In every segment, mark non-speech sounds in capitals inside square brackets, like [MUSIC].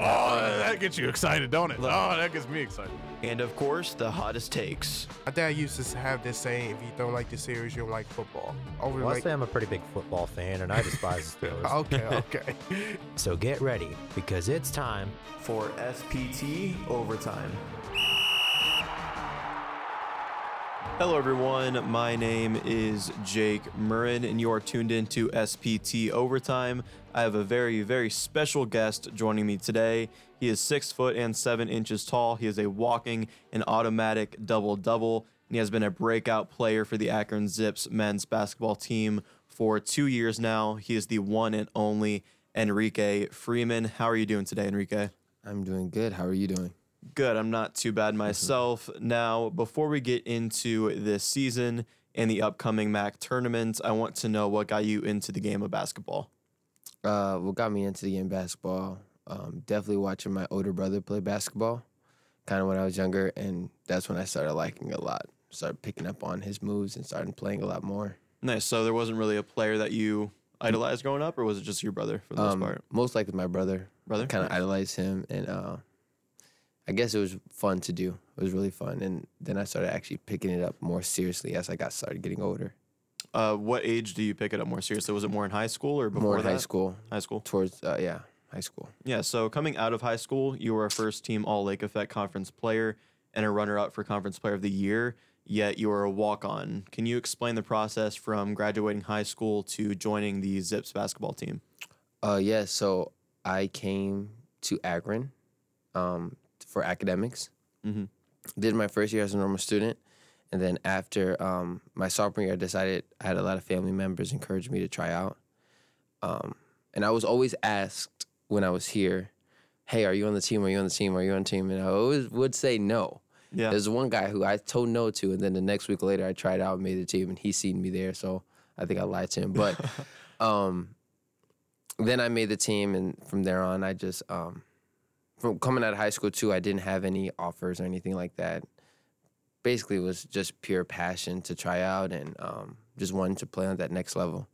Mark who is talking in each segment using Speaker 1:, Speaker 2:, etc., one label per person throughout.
Speaker 1: Oh, that gets you excited, don't it? Oh, that gets me excited.
Speaker 2: And of course, the hottest takes.
Speaker 3: My dad used to have this saying: "If you don't like the series, you don't like football." Over
Speaker 4: Well, I
Speaker 3: like,
Speaker 4: say I'm a pretty big football fan, and I despise the [LAUGHS] Steelers.
Speaker 3: okay, [LAUGHS] okay.
Speaker 4: So get ready because it's time.
Speaker 2: for SPT Overtime. Hello, everyone. My name is Jake Murren, and you are tuned in to SPT Overtime. I have a very, very special guest joining me today. He is six foot and seven inches tall. He is a walking and automatic double double, and he has been a breakout player for the Akron Zips men's basketball team for two years now. He is the one and only Enrique Freeman. How are you doing today, Enrique?
Speaker 5: I'm doing good. How are you doing?
Speaker 2: Good. I'm not too bad myself. Now, before we get into this season and the upcoming MAC tournament, I want to know what got you into the game of basketball.
Speaker 5: Uh, what got me into the game of basketball? Um, definitely watching my older brother play basketball, kind of when I was younger, and that's when I started liking it a lot. Started picking up on his moves and started playing a lot more.
Speaker 2: Nice. So there wasn't really a player that you idolized growing up, or was it just your brother for the most
Speaker 5: Um,
Speaker 2: part?
Speaker 5: most likely my brother.
Speaker 2: Brother?
Speaker 5: kind of
Speaker 2: Nice.
Speaker 5: idolized him, and uh, I guess it was fun to do. It was really fun, and then I started actually picking it up more seriously as I got started getting older.
Speaker 2: Uh, what age do you pick it up more seriously? Was it more in high school or before
Speaker 5: more in
Speaker 2: that?
Speaker 5: high school,
Speaker 2: High school.
Speaker 5: towards uh, yeah, high school.
Speaker 2: Yeah, so coming out of high school, you were a first team All Lake Effect Conference player and a runner up for Conference Player of the Year, yet you were a walk on. Can you explain the process from graduating high school to joining the Zips basketball team?
Speaker 5: Uh, yeah. So I came to Akron um, for academics.
Speaker 2: Mhm.
Speaker 5: Did my first year as a normal student, and then after um, my sophomore year, I decided I had a lot of family members encourage me to try out. Um, and I was always asked when I was here, "Hey, are you on the team? Are you on the team? Are you on the team?" And I always would say no.
Speaker 2: Yeah.
Speaker 5: There's one guy who I told no to, and then the next week later, I tried out, and made the team, and he seen me there, so I think I lied to him. But [LAUGHS] um, then I made the team, and from there on, I just um, from coming out of high school too, I didn't have any offers or anything like that. Basically, it was just pure passion to try out and um, just wanting to play on that next level.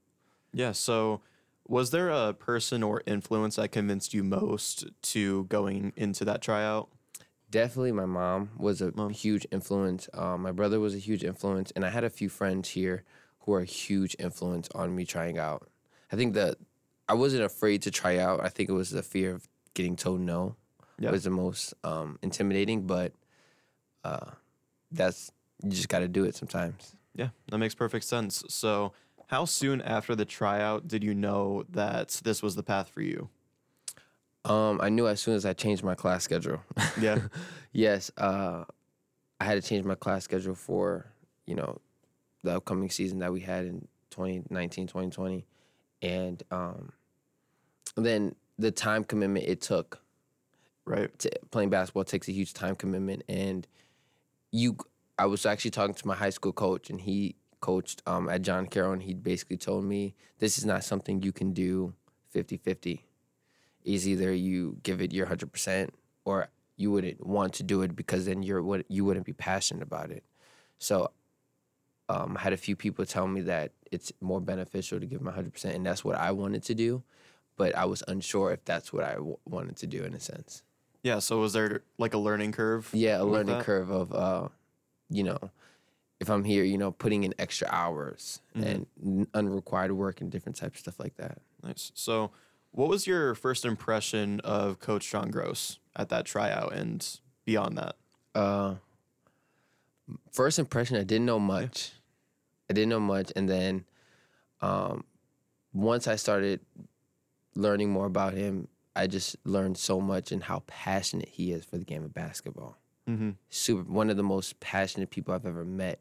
Speaker 2: Yeah, so was there a person or influence that convinced you most to going into that tryout?
Speaker 5: Definitely, my mom was a
Speaker 2: Mom.
Speaker 5: huge influence. Um, my brother was a huge influence, and I had a few friends here who were a huge influence on me trying out. I think that I wasn't afraid to try out. I think it was the fear of getting told no
Speaker 2: Yeah.
Speaker 5: was the most um, intimidating, but uh, that's you just got to do it sometimes.
Speaker 2: Yeah, that makes perfect sense. So, how soon after the tryout did you know that this was the path for you?
Speaker 5: Um, I knew as soon as I changed my class schedule. [LAUGHS]
Speaker 2: Yeah. [LAUGHS]
Speaker 5: yes, uh, I had to change my class schedule for you know the upcoming season that we had in 2019, 2020, and um, then the time commitment it took
Speaker 2: Right.
Speaker 5: to playing basketball takes a huge time commitment and you I was actually talking to my high school coach and he coached um, at John Carroll and he basically told me this is not something you can do 50-50 is either you give it your 100% or you wouldn't want to do it because then you're what you wouldn't be passionate about it. So um, I had a few people tell me that it's more beneficial to give my 100% and that's what I wanted to do but I was unsure if that's what I w- wanted to do in a sense
Speaker 2: Yeah. So, was there like a learning curve?
Speaker 5: yeah, a learning
Speaker 2: that?
Speaker 5: curve of uh, you know, if I'm here, you know, putting in extra hours
Speaker 2: Mm-hmm.
Speaker 5: and unrequired work and different types of stuff like that.
Speaker 2: Nice. So, what was your first impression of Coach John Groce at that tryout and beyond that?
Speaker 5: Uh, first impression, I didn't know much. I didn't know much, and then um, once I started learning more about him, I just learned so much and how passionate he is for the game of basketball.
Speaker 2: Mm-hmm.
Speaker 5: Super, one of the most passionate people I've ever met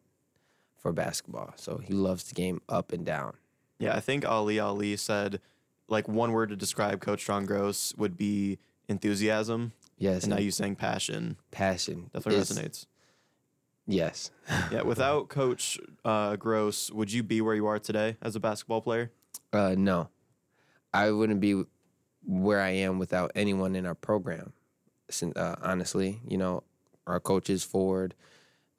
Speaker 5: for basketball. So he loves the game up and down.
Speaker 2: Yeah, I think Ali Ali said like one word to describe Coach John Groce would be enthusiasm.
Speaker 5: Yes,
Speaker 2: And now you saying passion
Speaker 5: passion
Speaker 2: definitely
Speaker 5: is-
Speaker 2: resonates.
Speaker 5: Yes. [LAUGHS]
Speaker 2: Yeah, without Coach uh, Groce, would you be where you are today as a basketball player?
Speaker 5: Uh, no, I wouldn't be where I am without anyone in our program. Uh, honestly, you know, our coaches Ford,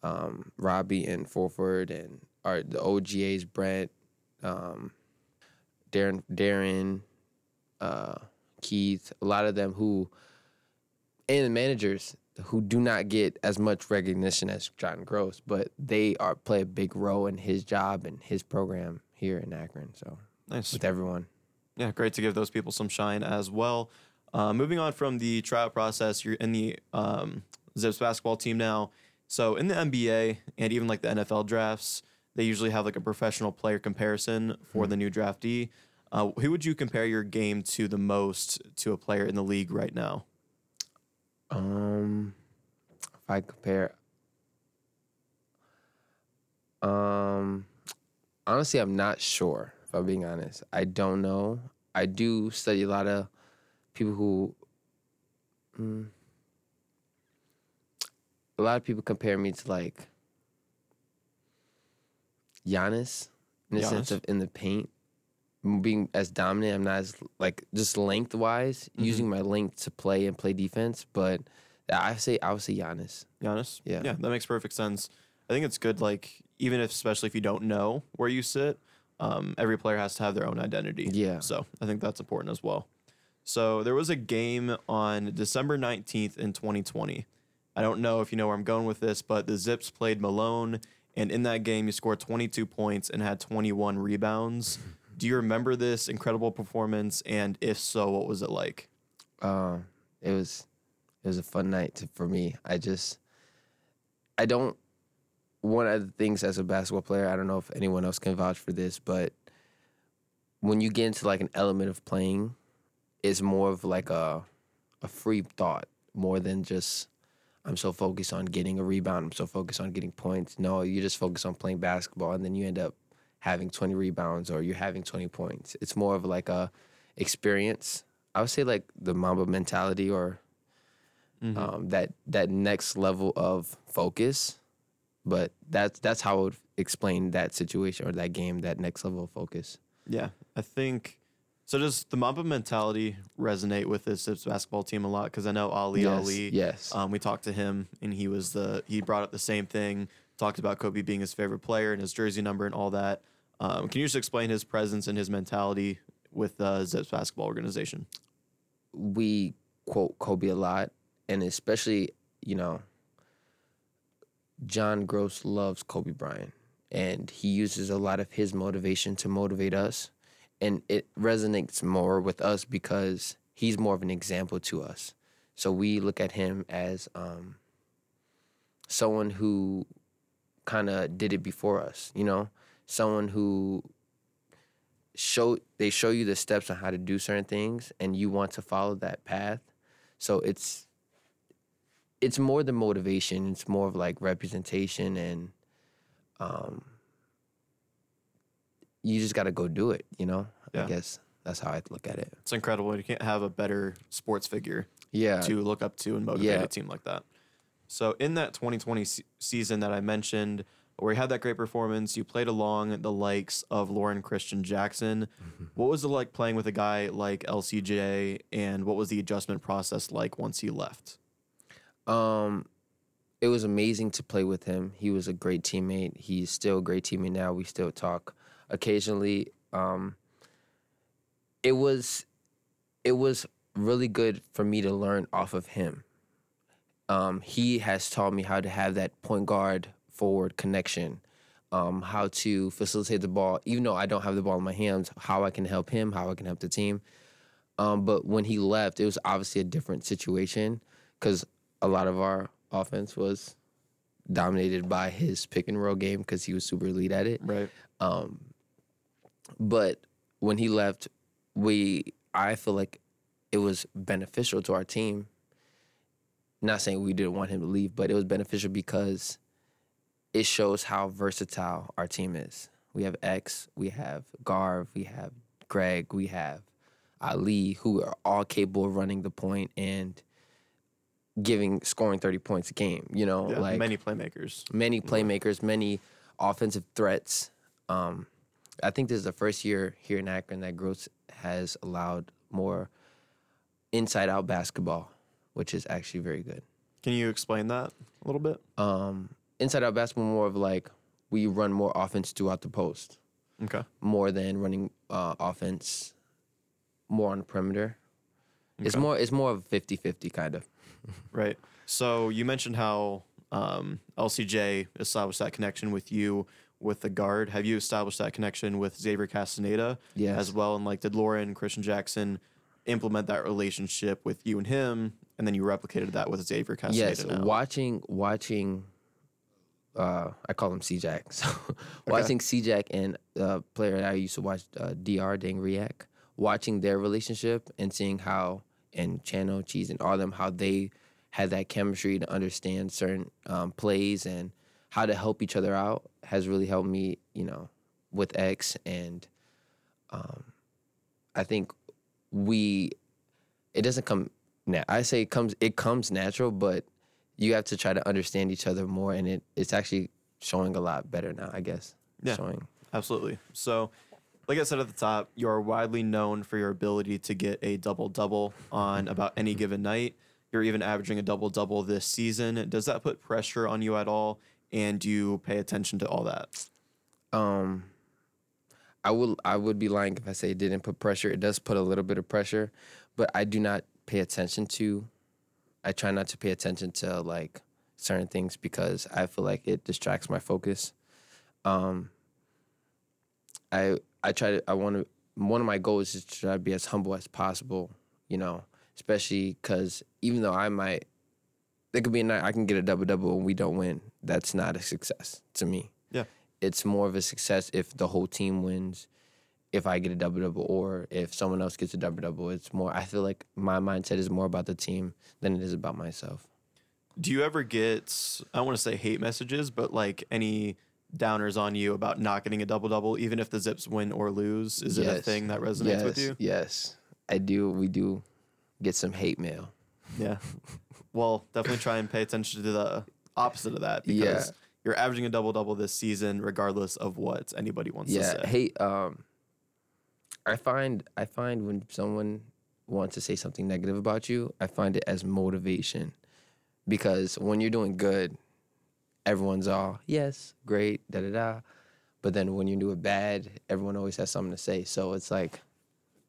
Speaker 5: um, Robbie, and Forford, and our the OGAs Brent, um, Darren, Darren, uh, Keith. A lot of them who, and the managers who do not get as much recognition as John Groce, but they are play a big role in his job and his program here in Akron. So
Speaker 2: Nice.
Speaker 5: with everyone.
Speaker 2: Yeah, great to give those people some shine as well. Uh, moving on from the tryout process, you're in the um, Zips basketball team now. So in the NBA and even like the NFL drafts, they usually have like a professional player comparison for the new draftee. Uh, who would you compare your game to the most to a player in the league right now?
Speaker 5: Um, if I compare, um, honestly, I'm not sure. If I'm being honest, I don't know. I do study a lot of people who, mm, a lot of people compare me to like Giannis in the sense of in the paint. Being as dominant, I'm not as like just lengthwise using my length to play and play defense. But I say I would say Giannis.
Speaker 2: Giannis?
Speaker 5: Yeah.
Speaker 2: Yeah, that makes perfect sense. I think it's good, like, even if, especially if you don't know where you sit, um, every player has to have their own identity.
Speaker 5: Yeah.
Speaker 2: So I think that's important as well. So there was a game on December 19th in 2020. I don't know if you know where I'm going with this, but the Zips played Malone, and in that game, you scored 22 points and had 21 rebounds. Do you remember this incredible performance? And if so, what was it like?
Speaker 5: Uh, it was it was a fun night to, for me. I just I don't one of the things as a basketball player, I don't know if anyone else can vouch for this, but when you get into like an element of playing, it's more of like a a free thought more than just I'm so focused on getting a rebound. I'm so focused on getting points. No, you just focus on playing basketball, and then you end up having 20 rebounds or you're having 20 points. It's more of like a experience. I would say like the Mamba mentality or um, that that next level of focus. But that's that's how I would explain that situation or that game, that next level of focus.
Speaker 2: Yeah, I think so. Does the Mamba mentality resonate with this Zips basketball team a lot? Because I know Ali
Speaker 5: Yes,
Speaker 2: Ali.
Speaker 5: yes.
Speaker 2: Um, we talked to him, and he was the he brought up the same thing. Talked about Kobe being his favorite player and his jersey number and all that. Um, can you just explain his presence and his mentality with the Zips basketball organization?
Speaker 5: we quote Kobe a lot, and especially you know, John Groce loves Kobe Bryant, and he uses a lot of his motivation to motivate us, and it resonates more with us because he's more of an example to us. So we look at him as um, someone who kind of did it before us, you know, someone who show they show you the steps on how to do certain things and you want to follow that path so it's it's more than motivation it's more of like representation and um you just got to go do it you know
Speaker 2: Yeah.
Speaker 5: i guess that's how i look at it
Speaker 2: It's incredible. You can't have a better sports figure
Speaker 5: yeah
Speaker 2: to look up to and motivate
Speaker 5: Yeah.
Speaker 2: a team like that. So in that 2020 se- season that I mentioned, where you had that great performance, you played along the likes of Loren Cristian Jackson. What was it like playing with a guy like LCJ, and what was the adjustment process like once he left?
Speaker 5: Um, it was amazing to play with him. He was a great teammate. He's still a great teammate now. We still talk occasionally. Um, it was, it was really good for me to learn off of him. Um, he has taught me how to have that point guard forward connection, um, how to facilitate the ball, even though I don't have the ball in my hands, how I can help him, how I can help the team. Um, but when he left, it was obviously a different situation because a lot of our offense was dominated by his pick and roll game because he was super elite at it.
Speaker 2: Right.
Speaker 5: Um, but when he left, we I feel like it was beneficial to our team. Not saying we didn't want him to leave, but it was beneficial because it shows how versatile our team is. We have X, we have Garv, we have Greg, we have Ali, who are all capable of running the point and giving scoring 30 points a game. You know,
Speaker 2: Yeah,
Speaker 5: like
Speaker 2: many playmakers.
Speaker 5: many playmakers, many offensive threats. Um, I think this is the first year here in Akron that Groce has allowed more inside out basketball, which is actually very good.
Speaker 2: Can you explain that a little bit?
Speaker 5: Um, inside out basketball, more of like we run more offense throughout the post,
Speaker 2: Okay.
Speaker 5: more than running uh, offense more on the perimeter. It's
Speaker 2: Okay.
Speaker 5: more it's more of 50-50 kind of.
Speaker 2: Right. So you mentioned how um, LCJ established that connection with you with the guard. Have you established that connection with Xavier Castaneda
Speaker 5: Yes.
Speaker 2: as well? And like, did Loren Cristian Jackson implement that relationship with you and him, and then you replicated that with Xavier Castaneda?
Speaker 5: Yes,
Speaker 2: now?
Speaker 5: watching watching. Uh, I call him C-Jack. [LAUGHS] So watching C-Jack and a player that I used to watch, uh, Dr. Deng Riak, watching their relationship and seeing how and Chano Cheese and all them how they had that chemistry to understand certain um, plays and how to help each other out has really helped me. You know, with X and um, I think we it doesn't come na- I say it comes it comes natural, but you have to try to understand each other more and it, it's actually showing a lot better now, I guess.
Speaker 2: Yeah.
Speaker 5: Showing.
Speaker 2: Absolutely. So, like I said at the top, you are widely known for your ability to get a double double on about any given night. You're even averaging a double double this season. Does that put pressure on you at all? And do you pay attention to all that?
Speaker 5: Um I would I would be lying if I say it didn't put pressure. It does put a little bit of pressure, but I do not pay attention to I try not to pay attention to like certain things because I feel like it distracts my focus. Um I I try to I want to one of my goals is to try to be as humble as possible, you know, especially cuz even though I might there could be a night I can get a double double and we don't win. That's not a success to me
Speaker 2: Yeah.
Speaker 5: it's more of a success if the whole team wins, if I get a double double, or if someone else gets a double double. It's more. I feel like my mindset is more about the team than it is about myself.
Speaker 2: Do you ever get, I don't want to say hate messages, but like any downers on you about not getting a double double, even if the Zips win or lose? Is it a thing that resonates
Speaker 5: yes,
Speaker 2: with you?
Speaker 5: Yes, I do. We do get some hate mail.
Speaker 2: Yeah. Well, definitely try and pay attention to the opposite of that because
Speaker 5: Yeah.
Speaker 2: you're averaging a double double this season, regardless of what anybody wants
Speaker 5: yeah,
Speaker 2: to say.
Speaker 5: hate. Um, I find I find when someone wants to say something negative about you, I find it as motivation, because when you're doing good, everyone's all yes, great, da da da, but then when you do it bad, everyone always has something to say. So it's like,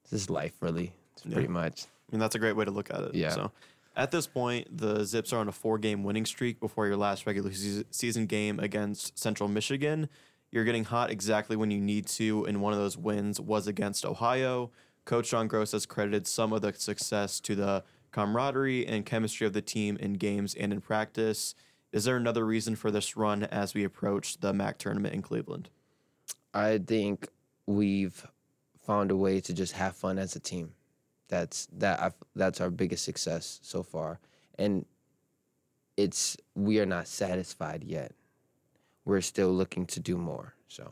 Speaker 5: this is life, really. It's
Speaker 2: Yeah.
Speaker 5: pretty much.
Speaker 2: I mean, that's a great way to look at it.
Speaker 5: Yeah.
Speaker 2: So at this point, the Zips are on a four game winning streak before your last regular season game against Central Michigan. You're getting hot exactly when you need to, and one of those wins was against Ohio. Coach John Groce has credited some of the success to the camaraderie and chemistry of the team in games and in practice. Is there another reason for this run as we approach the MAC tournament in Cleveland?
Speaker 5: I think we've found a way to just have fun as a team. That's that. I've, that's our biggest success so far, and it's we are not satisfied yet. We're still looking to do more. So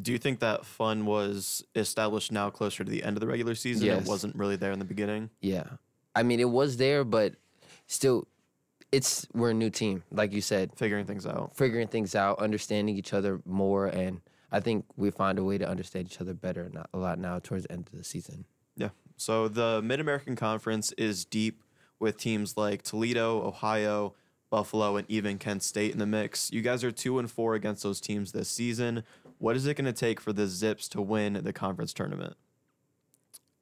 Speaker 2: Do you think that fun was established now closer to the end of the regular season?
Speaker 5: Yes.
Speaker 2: It wasn't really there in the beginning.
Speaker 5: yeah, I mean it was there, but still, it's we're a new team, like you said,
Speaker 2: Figuring things out.
Speaker 5: figuring things out, understanding each other more, and I think we find a way to understand each other better not a lot now towards the end of the season.
Speaker 2: Yeah. So the Mid American Conference is deep with teams like Toledo, Ohio, Buffalo, and even Kent State in the mix. You guys are two and four against those teams this season. What is it going to take for the Zips to win the conference tournament?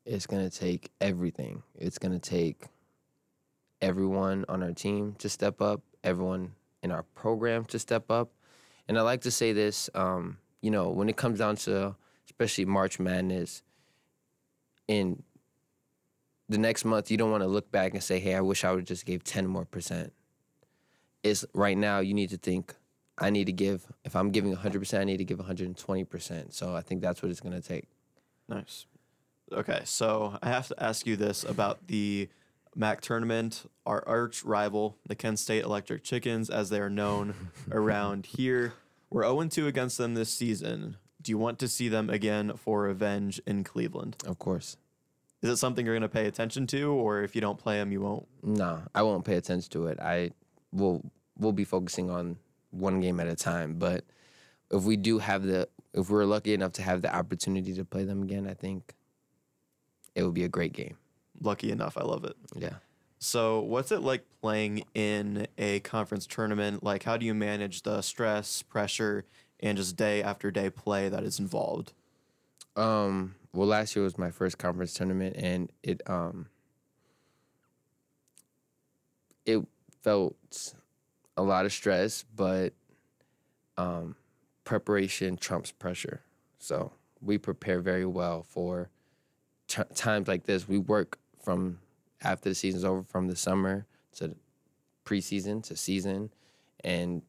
Speaker 5: it's going to take everything. It's going to take everyone on our team to step up, everyone in our program to step up. And I like to say this, um, you know, when it comes down to especially March Madness, in the next month, you don't want to look back and say, hey, I wish I would just gave 10 more percent. It's right now, you need to think, I need to give, if I'm giving 100%, I need to give 120%. So I think that's what it's going to take.
Speaker 2: Nice. Okay, so I have to ask you this about the MAC tournament. Our arch rival, the Kent State Electric Chickens, as they are known [LAUGHS] around here. We're 0 2 against them this season. Do you want to see them again for revenge in Cleveland?
Speaker 5: Of course.
Speaker 2: Is it something you're going to pay attention to, or if you don't play them, you won't?
Speaker 5: No, I won't pay attention to it. I will we'll be focusing on one game at a time. But if we do have the if we're lucky enough to have the opportunity to play them again, I think it would be a great game.
Speaker 2: Lucky enough, I love it.
Speaker 5: Yeah.
Speaker 2: So, what's it like playing in a conference tournament? Like, how do you manage the stress, pressure, and just day after day play that is involved?
Speaker 5: Um, well, last year was my first conference tournament, and it um, it felt a lot of stress, but um, preparation trumps pressure. So we prepare very well for t- times like this. We work from after the season's over, from the summer to preseason to season, and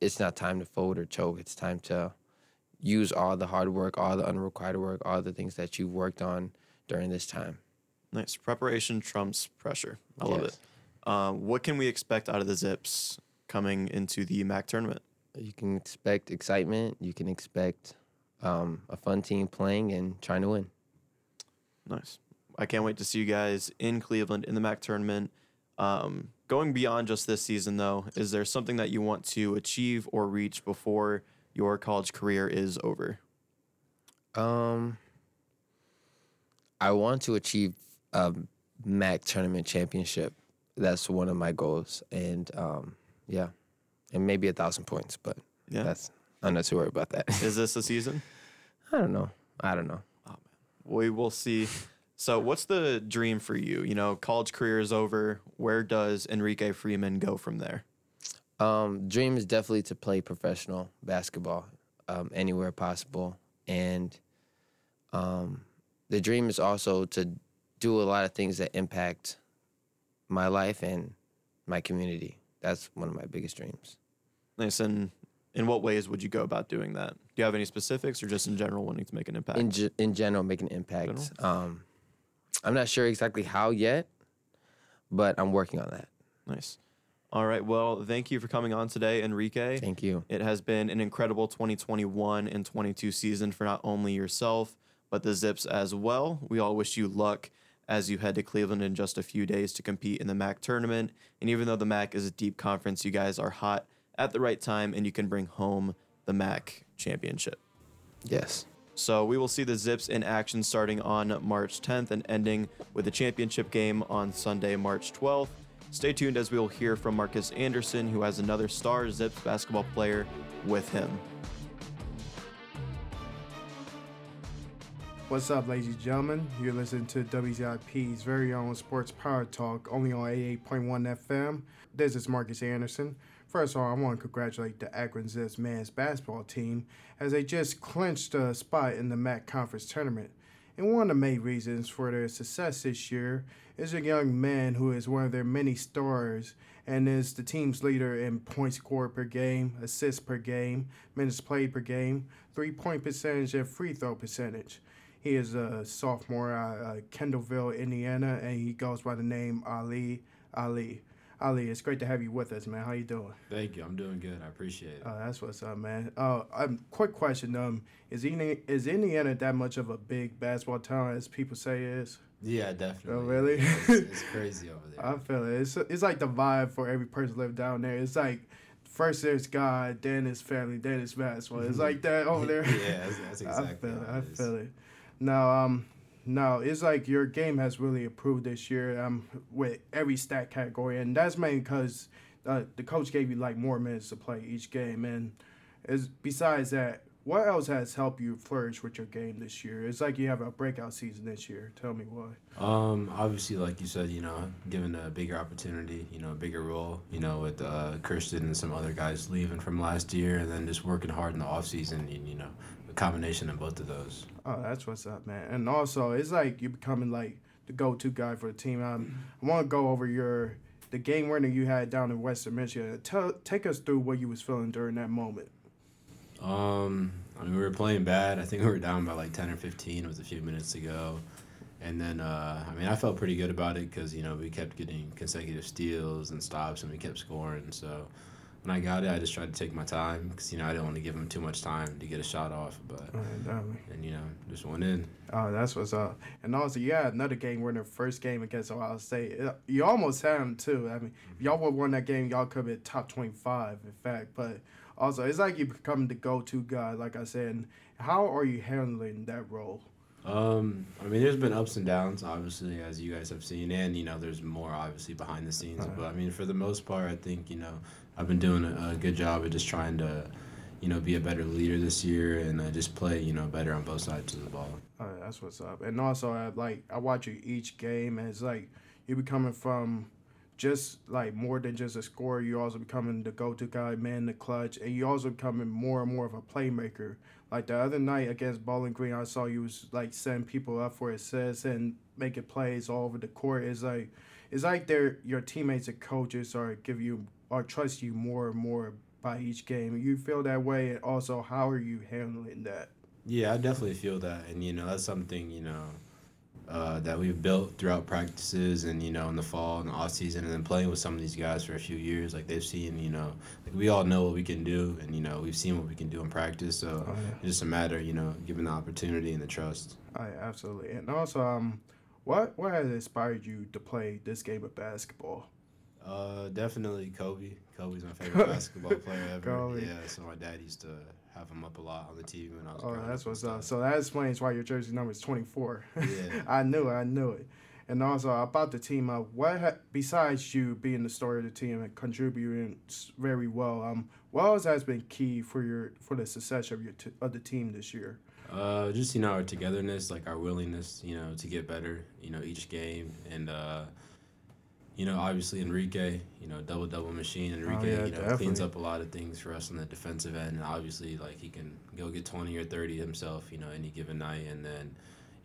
Speaker 5: it's not time to fold or choke. It's time to use all the hard work, all the unrequited work, all the things that you've worked on during this time.
Speaker 2: Nice. Preparation trumps pressure. I love
Speaker 5: Yes.
Speaker 2: it. Um, what can we expect out of the Zips coming into the MAC tournament?
Speaker 5: You can expect excitement. You can expect um, a fun team playing and trying to win.
Speaker 2: Nice. I can't wait to see you guys in Cleveland in the MAC tournament. Um, going beyond just this season, though, is there something that you want to achieve or reach before your college career is over?
Speaker 5: Um, I want to achieve a MAC tournament championship. That's one of my goals, and um, yeah, and maybe a thousand points. But
Speaker 2: Yeah.
Speaker 5: that's I'm not too worried about that.
Speaker 2: Is this the season? [LAUGHS]
Speaker 5: I don't know. I don't know.
Speaker 2: Oh man, We will see. So, what's the dream for you? You know, college career is over. Where does Enrique Freeman go from there?
Speaker 5: Um, dream is definitely to play professional basketball um, anywhere possible, and um, the dream is also to do a lot of things that impact my life and my community. That's one of my biggest dreams.
Speaker 2: Nice. And in what ways would you go about doing that? Do you have any specifics, or just in general wanting to make an impact?
Speaker 5: In ge- in general, make an impact. Um, I'm not sure exactly how yet, but I'm working on that.
Speaker 2: nice. All right. Well, thank you for coming on today, Enrique.
Speaker 5: Thank you.
Speaker 2: It has been an incredible 2021 and 22 season for not only yourself, but the Zips as well. We all wish you luck as you head to Cleveland in just a few days to compete in the MAC tournament. And even though the MAC is a deep conference, you guys are hot at the right time and you can bring home the MAC championship.
Speaker 5: Yes.
Speaker 2: So we will see the Zips in action starting on March 10th and ending with the championship game on Sunday, March 12th. Stay tuned as we will hear from Marcus Anderson, who has another star Zips basketball player with him.
Speaker 3: What's up, ladies and gentlemen? You're listening to WZIP's very own Sports Power Talk, only on 88.1 FM. This is Marcus Anderson. First of all, I want to congratulate the Akron Zips men's basketball team as they just clinched a spot in the MAC Conference Tournament. And one of the main reasons for their success this year is a young man who is one of their many stars and is the team's leader in points scored per game, assists per game, minutes played per game, three point percentage, and free throw percentage. He is a sophomore at Kendallville, Indiana, and he goes by the name Ali Ali. Ali, it's great to have you with us, man. How you doing?
Speaker 6: Thank you. I'm doing good. I appreciate it.
Speaker 3: Oh, that's what's up, man. Uh, um, quick question. Um, is Indiana, is Indiana that much of a big basketball town as people say it is?
Speaker 6: yeah, definitely.
Speaker 3: Oh, really?
Speaker 6: It's, it's [LAUGHS] crazy over there.
Speaker 3: I feel it. It's it's like the vibe for every person live down there. It's like first there's God, then it's family, then it's basketball. It's like [LAUGHS] that over there.
Speaker 6: yeah, that's, that's [LAUGHS]
Speaker 3: I
Speaker 6: exactly
Speaker 3: feel it.
Speaker 6: how
Speaker 3: I feel it. Now, um, now it's like your game has really improved this year. Um, with every stat category, and that's mainly because uh, the coach gave you like more minutes to play each game. And is besides that, what else has helped you flourish with your game this year? It's like you have a breakout season this year. Tell me why.
Speaker 6: Um, obviously, like you said, you know, given a bigger opportunity, you know, a bigger role, you know, with uh, Kirsten and some other guys leaving from last year, and then just working hard in the off season, and you know, a combination of both of those.
Speaker 3: Oh, that's what's up, man. And also, it's like you're becoming like the go-to guy for the team. Um, I want to go over your the game winner you had down in Western Michigan. Tell, take us through what you was feeling during that moment.
Speaker 6: Um, I mean, we were playing bad. I think we were down by like ten or fifteen with a few minutes to go, and then uh, I mean, I felt pretty good about it because you know we kept getting consecutive steals and stops, and we kept scoring. So, when I got it, I just tried to take my time because you know I didn't want to give him too much time to get a shot off. But
Speaker 3: Oh,
Speaker 6: and you know just went in.
Speaker 3: Oh, that's what's up. And also, you had another game winner, first game against Ohio State. You almost had him too. I mean, if y'all would have won that game, y'all could have been top twenty-five, in fact. But also, it's like you become the go-to guy. Like I said, and how are you handling that role?
Speaker 6: Um, I mean, there's been ups and downs, obviously, as you guys have seen, and you know, there's more obviously behind the scenes. But I mean, for the most part, I think you know, I've been doing a, a good job of just trying to, you know, be a better leader this year and uh, just play, you know, better on both sides of the ball.
Speaker 3: That's what's up. And also, I like I watch you each game, and it's like you're becoming from just like more than just a scorer. You're also becoming the go-to guy, man, the clutch, and you're also becoming more and more of a playmaker. Like the other night against Bowling Green, I saw you was like setting people up for assists and making plays all over the court. It's like it's like they're your teammates and coaches are giving you or trust you more and more by each game. You feel that way, and also how are you handling that?
Speaker 6: Yeah, I definitely feel that, and you know, that's something you know. Uh, that we've built throughout practices and you know in the fall and the off season and then playing with some of these guys for a few years like they've seen you know like we all know what we can do and you know we've seen what we can do in practice so
Speaker 3: Oh, yeah.
Speaker 6: it's just a matter you know given the opportunity and the trust
Speaker 3: Oh, yeah, absolutely. And also, um, what what has inspired you to play this game of basketball?
Speaker 6: Uh definitely kobe kobe's my favorite basketball player ever
Speaker 3: Kobe.
Speaker 6: yeah so my dad used to have him up a lot on the tv when i was
Speaker 3: Oh,
Speaker 6: growing
Speaker 3: that's what's up. So that explains why your jersey number is twenty four.
Speaker 6: Yeah. [LAUGHS]
Speaker 3: I knew it. I knew it. And also about the team, uh, what ha- besides you being the story of the team and contributing very well, um, what else has been key for your for the success of your t- of the team this year?
Speaker 6: Uh, just you know our togetherness, like our willingness, you know, to get better, you know, each game, and uh, you know, obviously Enrique, you know, double double machine. Enrique,
Speaker 3: yeah,
Speaker 6: you know,
Speaker 3: definitely.
Speaker 6: cleans up a lot of things for us on the defensive end, and obviously, like he can go get twenty or thirty himself, you know, any given night, and then.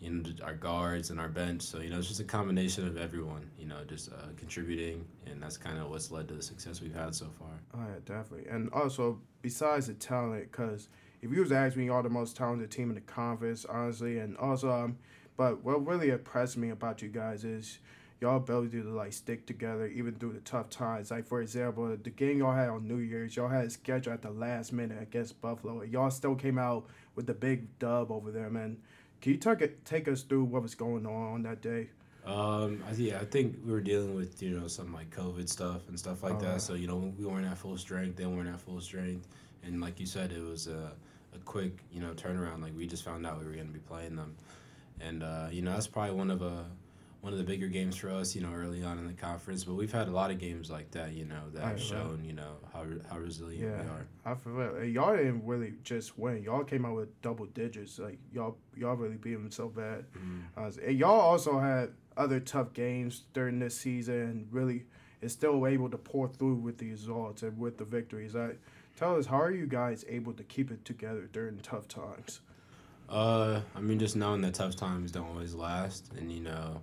Speaker 6: You know, our guards and our bench. So, you know, it's just a combination of everyone, you know, just uh, contributing. And that's kind of what's led to the success we've had so far.
Speaker 3: Oh yeah, definitely. And also besides the talent, because if you was to ask me, y'all the most talented team in the conference, honestly, and also, um, but what really impressed me about you guys is y'all ability to like stick together even through the tough times. Like for example, the game y'all had on New Year's, y'all had a schedule at the last minute against Buffalo, and y'all still came out with the big dub over there, man. Can you take it, take us through what was going on on that day?
Speaker 6: Um, I, yeah, I think we were dealing with you know some like COVID stuff and stuff like
Speaker 3: Oh,
Speaker 6: that. So you know we weren't at full strength, they weren't at full strength, and like you said, it was a, a quick you know turnaround. Like we just found out we were going to be playing them, and uh, you know that's probably one of a one of the bigger games for us. You know early on in the conference, but we've had a lot of games like that. You know that have shown you know how how resilient
Speaker 3: Yeah,
Speaker 6: we are.
Speaker 3: I feel. And y'all didn't really just win. Y'all came out with double digits. Like y'all, y'all really beat them so bad. Uh, and y'all also had other tough games during this season, and really is still able to pour through with the results and with the victories. I tell us, how are you guys able to keep it together during tough times?
Speaker 6: Uh, I mean, just knowing that tough times don't always last, and you know,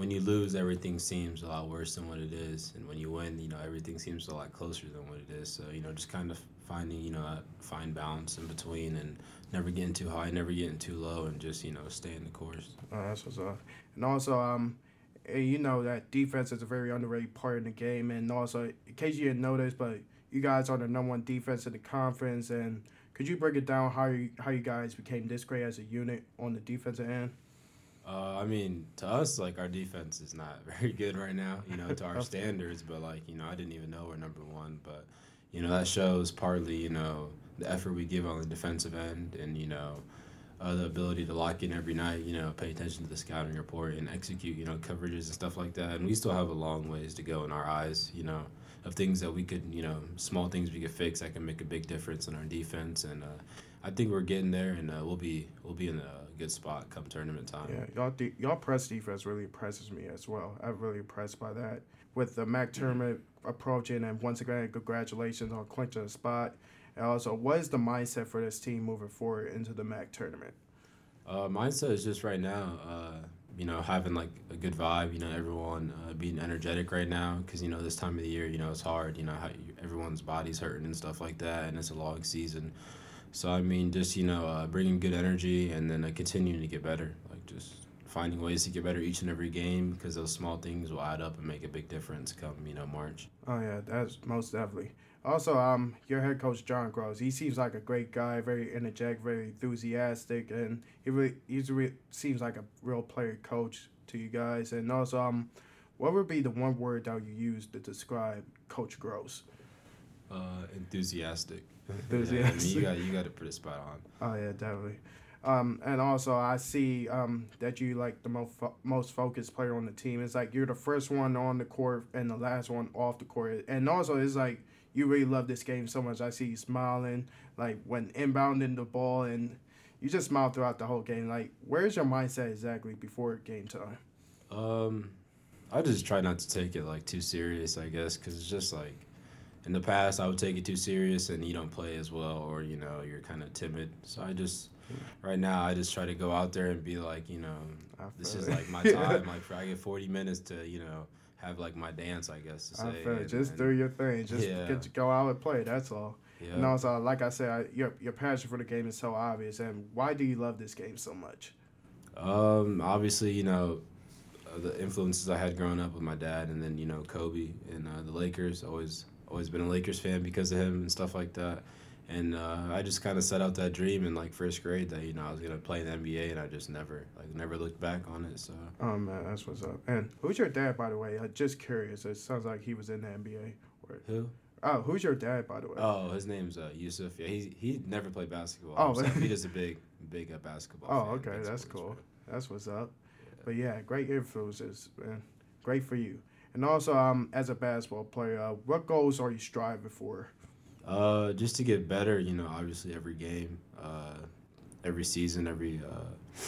Speaker 6: when you lose, everything seems a lot worse than what it is, and when you win, you know, everything seems a lot closer than what it is. So you know, just kind of finding you know a fine balance in between, and never getting too high, never getting too low, and just you know, staying the course.
Speaker 3: Uh, that's what's up. And also, um, you know that defense is a very underrated part in the game. And also, in case you didn't notice, but you guys are the number one defense in the conference. And could you break it down how you how you guys became this great as a unit on the defensive end?
Speaker 6: Uh, I mean, to us, like our defense is not [LAUGHS] very good right now, you know, to our standards. But like, you know, I didn't even know we're number one. But you know, that shows partly, you know, the effort we give on the defensive end, and you know, uh, the ability to lock in every night. You know, pay attention to the scouting report and execute, you know, coverages and stuff like that. And we still have a long ways to go in our eyes, you know, of things that we could, you know, small things we could fix that can make a big difference in our defense. And uh, I think we're getting there, and uh, we'll be we'll be in a good spot come tournament time.
Speaker 3: Yeah, y'all de- y'all press defense really impresses me as well. I'm really impressed by that. With the MAC tournament approaching, and once again, congratulations on clinching a spot. And also, what is the mindset for this team moving forward into the MAC tournament?
Speaker 6: Uh, mindset is just right now, uh, you know, having like a good vibe. You know, everyone uh, being energetic right now because you know this time of the year, you know, it's hard. You know, how you, everyone's body's hurting and stuff like that, and it's a long season. So I mean, just you know, uh, bringing good energy and then uh, continuing to get better. Like just finding ways to get better each and every game because those small things will add up and make a big difference come you know March.
Speaker 3: Oh yeah, that's most definitely. Also, um, your head coach John Groce, he seems like a great guy, very energetic, very enthusiastic, and he really he's re- seems like a real player coach to you guys. And also, um, what would be the one word that you use to describe Coach Groce?
Speaker 6: Uh, enthusiastic. [LAUGHS]
Speaker 3: Enthusiastic.
Speaker 6: Yeah, I mean, you got you got to put it spot on.
Speaker 3: Oh yeah, definitely. Um, and also, I see um, that you like the most fo- most focused player on the team. It's like you're the first one on the court and the last one off the court. And also, it's like you really love this game so much. I see you smiling, like when inbounding the ball, and you just smile throughout the whole game. Like, where's your mindset exactly before game time?
Speaker 6: Um, I just try not to take it like too serious, I guess, because it's just like in the past I would take it too serious and you don't play as well, or you know you're kind of timid. So I just right now I just try to go out there and be like, you know, this is
Speaker 3: it.
Speaker 6: like my [LAUGHS] time. like I get 40 minutes to you know have like my dance, I guess to
Speaker 3: I
Speaker 6: say.
Speaker 3: feel
Speaker 6: and-
Speaker 3: just
Speaker 6: and-
Speaker 3: do your thing. Just
Speaker 6: Yeah.
Speaker 3: get to go out and play. That's all.
Speaker 6: yeah.
Speaker 3: And also, like I said, I, your your passion for the game is so obvious. And why do you love this game so much?
Speaker 6: Um, obviously, you know, uh, the influences I had growing up with my dad, and then you know Kobe and uh, the Lakers. Always, always been a Lakers fan because of him and stuff like that. And uh, I just kind of set out that dream in like first grade that you know I was gonna play in the NBA, and I just never like never looked back on it. So
Speaker 3: Oh man, that's what's up. And who's your dad, by the way? Uh, just curious. It sounds like he was in the NBA. Or,
Speaker 6: who?
Speaker 3: oh, who's your dad, by the way?
Speaker 6: Oh, his name's uh, Yusuf. Yeah, he he never played basketball.
Speaker 3: Oh, [LAUGHS]
Speaker 6: he just a big big uh, basketball.
Speaker 3: Oh, okay, that's cool.
Speaker 6: fan.
Speaker 3: That's what's up. But yeah, great influences, man. Great for you. And also, um, as a basketball player, uh, what goals are you striving for?
Speaker 6: Uh, just to get better, you know, obviously every game, uh, every season, every uh,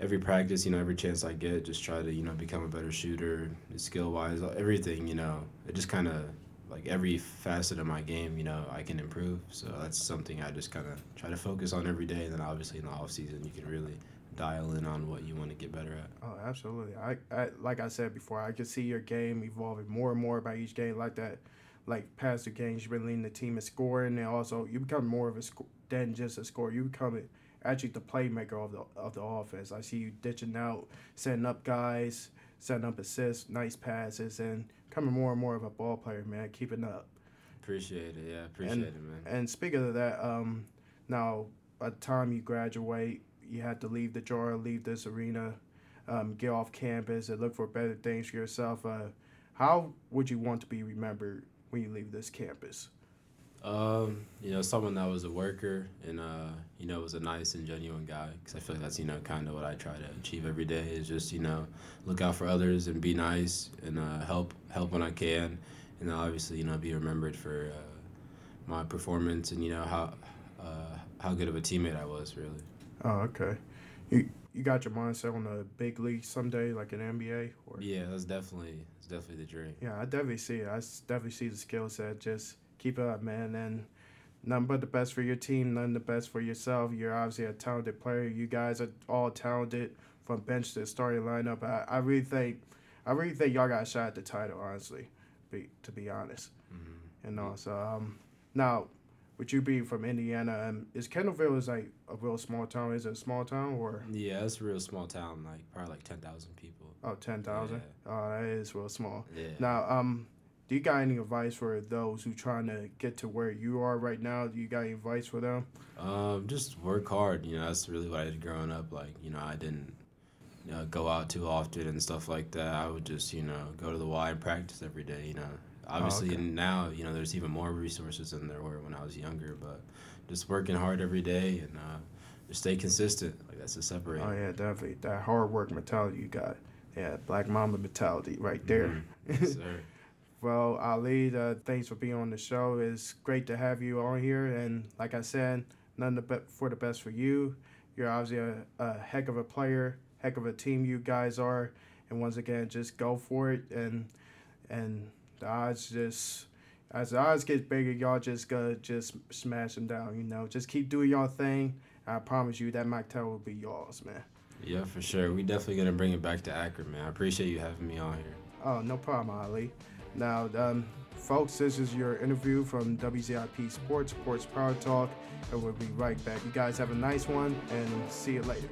Speaker 6: every practice, you know, every chance I get, just try to you know become a better shooter, skill wise, everything, you know, it just kind of like every facet of my game, you know, I can improve. So that's something I just kind of try to focus on every day, and then obviously in the off season, you can really dial in on what you want to get better at.
Speaker 3: Oh, absolutely. I, I like I said before, I can see your game evolving more and more by each game. Like that, like past the games, you've been leading the team in scoring, and also you become more of a sc- than just a scorer. You become actually the playmaker of the of the offense. I see you ditching out, setting up guys, setting up assists, nice passes, and becoming more and more of a ball player, man. Keeping up.
Speaker 6: Appreciate it, yeah, appreciate it, man.
Speaker 3: And speaking of that, um, now by the time you graduate, you had to leave the jar, leave this arena, um, get off campus, and look for better things for yourself. Uh, how would you want to be remembered when you leave this campus?
Speaker 6: Um, you know, someone that was a worker and uh, you know, was a nice and genuine guy. Because I feel like that's you know kind of what I try to achieve every day is just you know look out for others and be nice and uh, help help when I can, and obviously you know be remembered for uh, my performance and you know how uh, how good of a teammate I was really.
Speaker 3: Oh, okay. You you got your mindset on the big league someday, like an NBA, or
Speaker 6: Yeah, that's definitely that's definitely the dream.
Speaker 3: Yeah, I definitely see it. I definitely see the skill set. Just keep it up, man. And nothing but the best for your team, nothing the best for yourself. You're obviously a talented player. You guys are all talented from bench to starting lineup. I, I really think, I really think y'all got a shot at the title. Honestly, be, to be honest.
Speaker 6: Mhm.
Speaker 3: And also, um, now, with you being from Indiana, um, is Kendallville is like a real small town? Is it a small town or
Speaker 6: Yeah, it's a real small town, like probably like ten thousand people.
Speaker 3: oh ten thousand? Oh, that is real small.
Speaker 6: Yeah.
Speaker 3: Now, um, do you got any advice for those who trying to get to where you are right now? Do you got any advice for them?
Speaker 6: Um, just work hard. You know, that's really what I did growing up. Like, you know, I didn't you know, go out too often and stuff like that. I would just, you know, go to the Y and practice every day. You know, obviously
Speaker 3: okay.
Speaker 6: and now, you know, there's even more resources than there were when I was younger. But just working hard every day and uh, just stay consistent. Like that's the separate
Speaker 3: Oh yeah, definitely that hard work mentality you got. Yeah, Black Mamba mentality right there. [LAUGHS]
Speaker 6: Yes, sir.
Speaker 3: Well, Ali, uh, thanks for being on the show. It's great to have you on here, and like I said, none the be- for the best for you. You're obviously a, a heck of a player, heck of a team you guys are, and once again, just go for it, and and the odds just as the odds get bigger, y'all just gotta just smash them down. You know, just keep doing y'all thing. I promise you that MAC title will be yours, man.
Speaker 6: yeah, for sure. We definitely gonna bring it back to Akron, man. I appreciate you having me on here.
Speaker 3: Oh, no problem, Ali. Now, um, folks, this is your interview from WZIP Sports, Sports Power Talk, and we'll be right back. You guys have a nice one, and see you later.